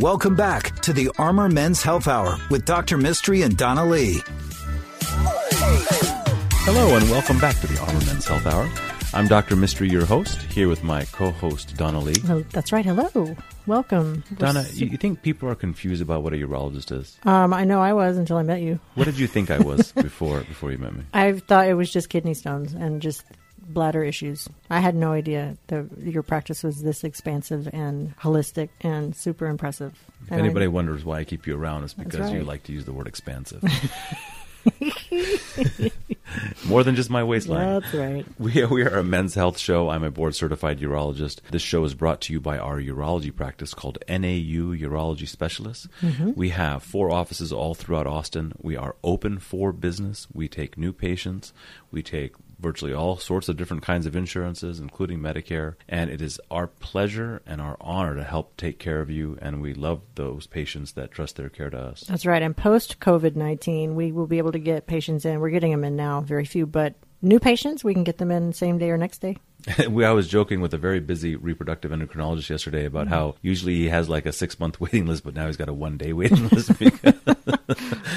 Welcome back to the Armor Men's Health Hour with Dr. Mistry and Donna Lee. Hello, and welcome back to the Armor Men's Health Hour. I'm Dr. Mistry, your host, here with my co host, Donna Lee. Oh, that's right. Hello. Welcome. Donna, you, you think people are confused about what a urologist is? Um, I know I was until I met you. What did you think I was before before you met me? I thought it was just kidney stones and just bladder issues. I had no idea that your practice was this expansive and holistic and super impressive. If And anybody I, wonders why I keep you around, it's because you like to use the word expansive. More than just my waistline. that's right. We, we are a men's health show. I'm a board certified urologist. This show is brought to you by our urology practice called NAU Urology Specialists. Mm-hmm. We have four offices all throughout Austin. We are open for business. We take new patients. We take virtually all sorts of different kinds of insurances, including Medicare. And it is our pleasure and our honor to help take care of you. And we love those patients that trust their care to us. That's right. And post COVID 19, we will be able to get patients in. We're getting them in now, very few, but new patients, we can get them in same day or next day. we I was joking with a very busy reproductive endocrinologist yesterday about mm-hmm. how usually he has like a six month waiting list, but now he's got a one day waiting list because,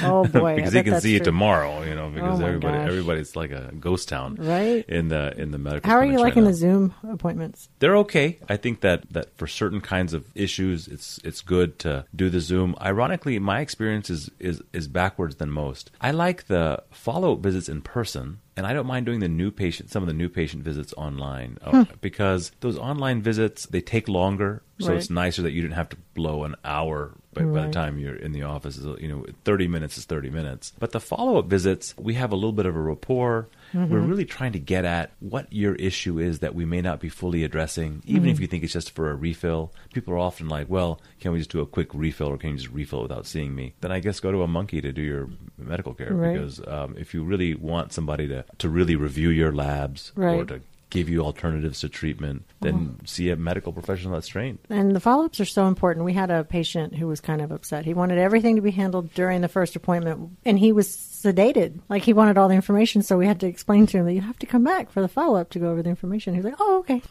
Oh, boy. Because he can see you true. tomorrow. You know, because my everybody gosh. everybody's like a ghost town, Right. In the in the medical. How are you right liking the Zoom appointments? They're okay. I think that, that for certain kinds of issues, it's it's good to do the Zoom. Ironically, my experience is is, is backwards than most. I like the follow up visits in person, and I don't mind doing the new patient some of the new patient visits online uh, because those online visits they take longer. So Right. it's nicer that you didn't have to blow an hour by, by the time you're in the office. You know, 30 minutes is 30 minutes. But the follow up visits, we have a little bit of a rapport. Mm-hmm. We're really trying to get at what your issue is that we may not be fully addressing, even Mm-hmm. if you think it's just for a refill. People are often like, well, can we just do a quick refill or can you just refill without seeing me? Then I guess go to a monkey to do your medical care Right. because um, if you really want somebody to, to really review your labs or to give you alternatives to treatment, then see a medical professional that's trained. And the follow ups are so important. We had a patient who was kind of upset. He wanted everything to be handled during the first appointment, and he was sedated. Like he wanted all the information, so we had to explain to him that you have to come back for the follow up to go over the information. He was like, "Oh, okay."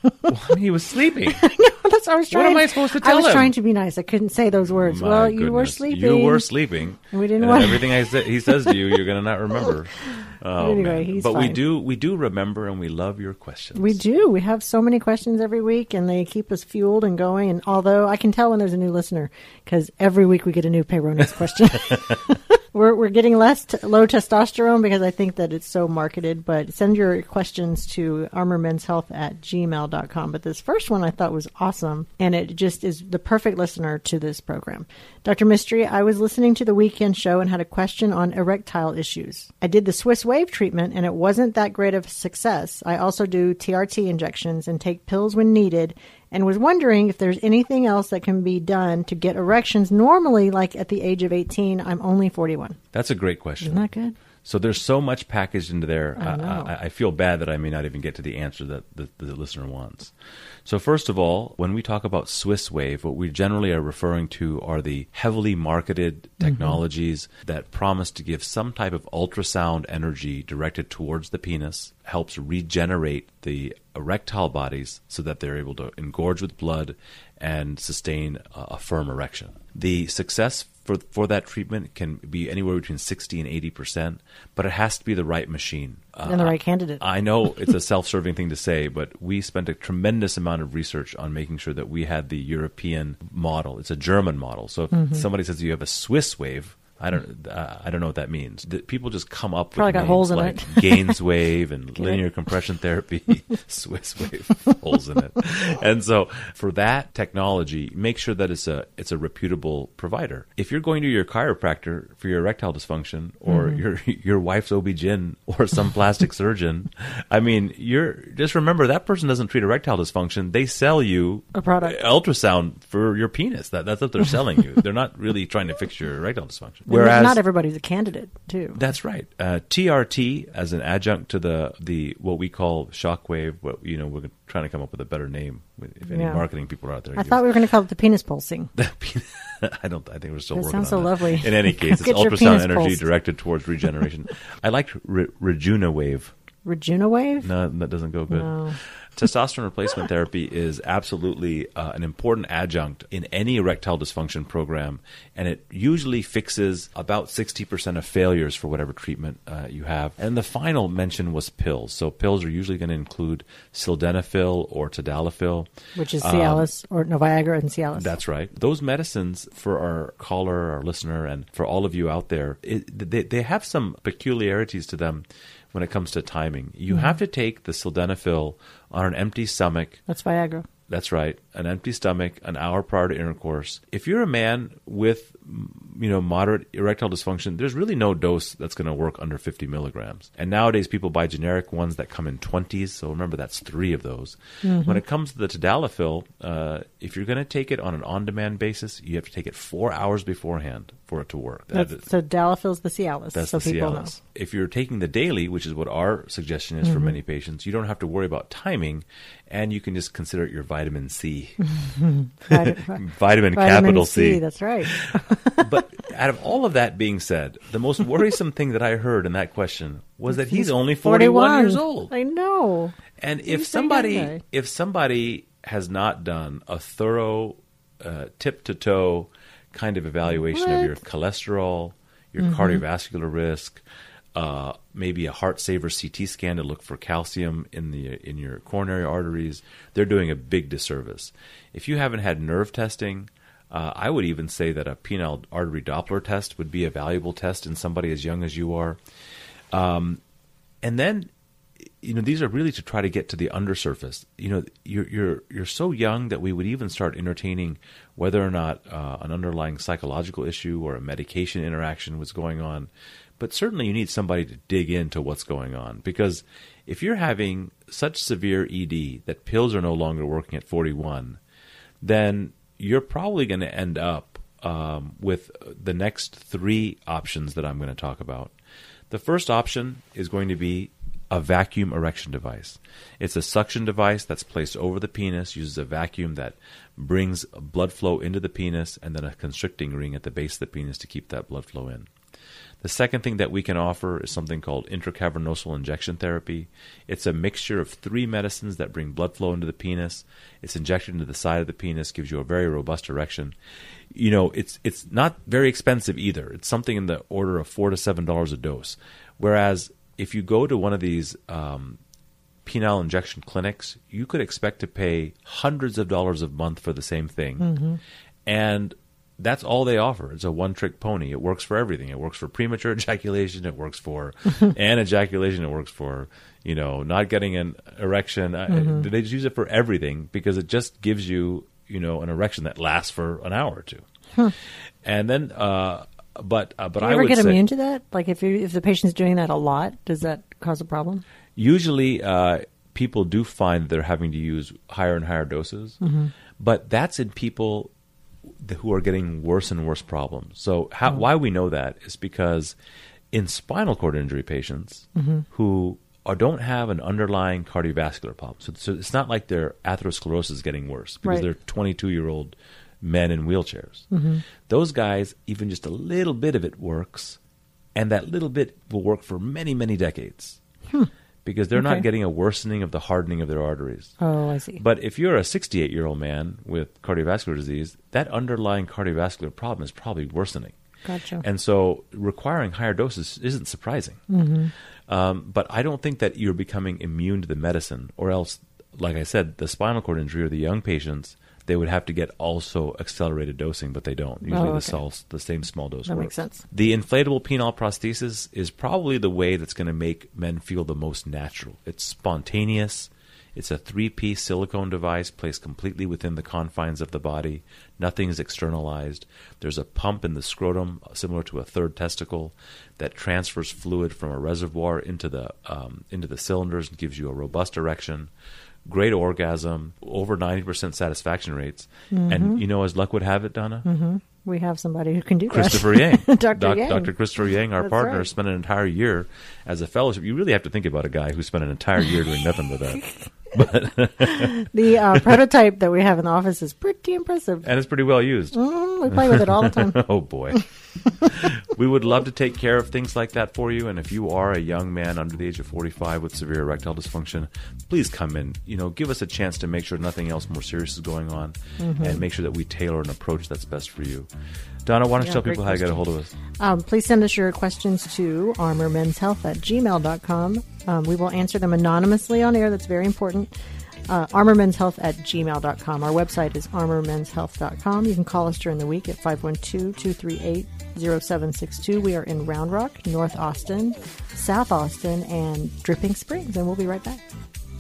he was sleeping. no, That's what I was trying. What am I supposed to tell him? I was him? trying to be nice. I couldn't say those words. My well, you were sleeping. You were sleeping. We didn't and want- everything I said, he says to you, you're going to not remember. Oh, Anyway, man. he's but we do we do remember and we love your questions. We do. We have so many questions every week, and they keep us fueled and going. And although I can tell when there's a new listener, because every week we get a new payroll question. We're we're getting less t- low testosterone because I think that it's so marketed. But send your questions to armormenshealth at gmail.com. But this first one I thought was awesome, and it just is the perfect listener to this program. Dr. Mistry, I was listening to the weekend show and had a question on erectile issues. I did the Swiss wave treatment and it wasn't that great of a success. I also do TRT injections and take pills when needed and was wondering if there's anything else that can be done to get erections normally like at the age of 18. I'm only 41. That's a great question. Isn't that good? So there's so much packaged into there. I. I, I feel bad that I may not even get to the answer that the, the listener wants. So first of all, when we talk about Swiss wave, what we generally are referring to are the heavily marketed mm-hmm. technologies that promise to give some type of ultrasound energy directed towards the penis, helps regenerate the erectile bodies so that they're able to engorge with blood and sustain a, a firm erection. The success for for that treatment can be anywhere between 60 and 80 percent, but it has to be the right machine. Uh, And the right candidate. I know it's a self-serving thing to say, but we spent a tremendous amount of research on making sure that we had the European model. It's a German model. So if Mm-hmm. somebody says you have a Swiss wave, I don't, uh, I don't know what that means. The, people just come up Probably with got holes in like it. GAINSWave and linear compression therapy, Swiss wave, holes in it. And so for that technology, make sure that it's a it's a reputable provider. If you're going to your chiropractor for your erectile dysfunction or Mm-hmm. your your wife's OB-GYN or some plastic surgeon, I mean, you're just remember that person doesn't treat erectile dysfunction. They sell you A product. ultrasound for your penis. That that's what they're selling you. They're not really trying to fix your erectile dysfunction. And not everybody's a candidate, too. That's right. Uh, TRT as an adjunct to the the what we call shockwave. What you know, we're trying to come up with a better name. If any Yeah. marketing people are out there, I thought we were going to call it the penis pulsing. I don't. I think we're still That working sounds so that. lovely. In any case, it's ultrasound energy pulsed. directed towards regeneration. I liked Re- Reguna Wave. Regina wave? No, that doesn't go good. No. Testosterone replacement therapy is absolutely uh, an important adjunct in any erectile dysfunction program, and it usually fixes about 60% of failures for whatever treatment uh, you have. And the final mention was pills. So pills are usually going to include sildenafil or tadalafil. Which is Cialis or no, Viagra and Cialis. That's right. Those medicines for our caller, our listener, and for all of you out there, it, they, they have some peculiarities to them when it comes to timing. You have to take the sildenafil on an empty stomach. That's Viagra. That's right, an empty stomach, an hour prior to intercourse. If you're a man with, you know, moderate erectile dysfunction, there's really no dose that's going to work under 50 milligrams. And nowadays, people buy generic ones that come in 20s. So remember, that's three of those. When it comes to the tadalafil, uh, if you're going to take it on an on-demand basis, you have to take it four hours beforehand for it to work. That- That's, so Dalafil's the Cialis. that's so the people Cialis. If you're taking the daily, which is what our suggestion is Mm-hmm. for many patients, you don't have to worry about timing, and you can just consider it your vitamin C. Vitamin, vitamin, vitamin capital C. C. That's right. but out of all of that being said, the most worrisome thing that I heard in that question was that he's only 41 years old. I know. And if He's somebody if somebody has not done a thorough uh, tip to toe kind of evaluation of your cholesterol, your Mm-hmm. cardiovascular risk, uh, maybe a heart saver CT scan to look for calcium in the in your coronary arteries, they're doing a big disservice. If you haven't had nerve testing, uh, I would even say that a penile artery Doppler test would be a valuable test in somebody as young as you are. And then you know these are really to try to get to the undersurface. You know you're you're you're so young that we would even start entertaining whether or not uh, an underlying psychological issue or a medication interaction was going on. But certainly you need somebody to dig into what's going on because if you're having such severe ed that pills are no longer working at 41 then you're probably going to end up um, with the next three options that I'm going to talk about. The first option is going to be a vacuum erection device. It's a suction device that's placed over the penis, uses a vacuum that brings blood flow into the penis, and then a constricting ring at the base of the penis to keep that blood flow in. The second thing that we can offer is something called intracavernosal injection therapy. It's a mixture of three medicines that bring blood flow into the penis. It's injected into the side of the penis, gives you a very robust erection. You know, it's it's not very expensive either. It's something in the order of four to seven dollars a dose. Whereas if you go to one of these um, penile injection clinics, you could expect to pay hundreds of dollars a month for the same thing. And that's all they offer. It's a one trick pony. It works for everything. It works for premature ejaculation. It works for an ejaculation. It works for, you know, not getting an erection. Uh, They just use it for everything because it just gives you, you know, an erection that lasts for an hour or two. And then, uh, but, uh, but Do you I ever would get say, immune to that? Like if you if the patient's doing that a lot, does that cause a problem? usually uh, people do find they're having to use higher and higher doses, but that's in people who are getting worse and worse problems. So how, mm-hmm. why we know that is because in spinal cord injury patients mm-hmm. who are, don't have an underlying cardiovascular problem, so, so it's not like their atherosclerosis is getting worse because Right. they're 22 year old men in wheelchairs. Mm-hmm. Those guys, even just a little bit of it works, and that little bit will work for many, many decades. Because they're Okay. not getting a worsening of the hardening of their arteries. Oh, I see. But if you're a 68 year old man with cardiovascular disease, that underlying cardiovascular problem is probably worsening. Gotcha. And so requiring higher doses isn't surprising. Mm-hmm. Um, but I don't think that you're becoming immune to the medicine, or else, like I said, the spinal cord injury or the young patients, they would have to get also accelerated dosing, but they don't. Usually Oh, the, okay. sol- the same small dose That works. makes sense. The inflatable penile prosthesis is probably the way that's going to make men feel the most natural. It's spontaneous. It's a three piece silicone device placed completely within the confines of the body. Nothing is externalized. There's a pump in the scrotum, uh, similar to a third testicle, that transfers fluid from a reservoir into the, um, into the cylinders and gives you a robust erection. Great orgasm, over 90% satisfaction rates. Mm-hmm. And you know, as luck would have it, Donna, we have somebody who can do Christopher. Yang. Dr. Doc- Yang. Dr. Christopher Yang, our That's partner, right. spent an entire year as a fellowship. You really have to think about a guy who spent an entire year doing nothing but that. But The uh, prototype that we have in the office is pretty impressive. And it's pretty well used. Mm, we play with it all the time. oh, boy. We would love to take care of things like that for you. And if you are a young man under the age of 45 with severe erectile dysfunction, please come in. You know, give us a chance to make sure nothing else more serious is going on Mm-hmm. and make sure that we tailor an approach that's best for you. Donna, why don't you tell people how to get a hold of us? Um, please send us your questions to armormenshealth at gmail.com. Um, we will answer them anonymously on air. That's very important. Uh, armormenshealth at gmail.com. Our website is armormenshealth.com. You can call us during the week at 512-238-0762. We are in Round Rock, North Austin, South Austin, and Dripping Springs, and we'll be right back.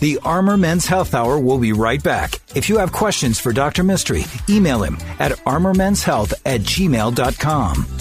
The Armor Men's Health Hour will be right back. If you have questions for Dr. Mistry, email him at armormenshealth at gmail.com.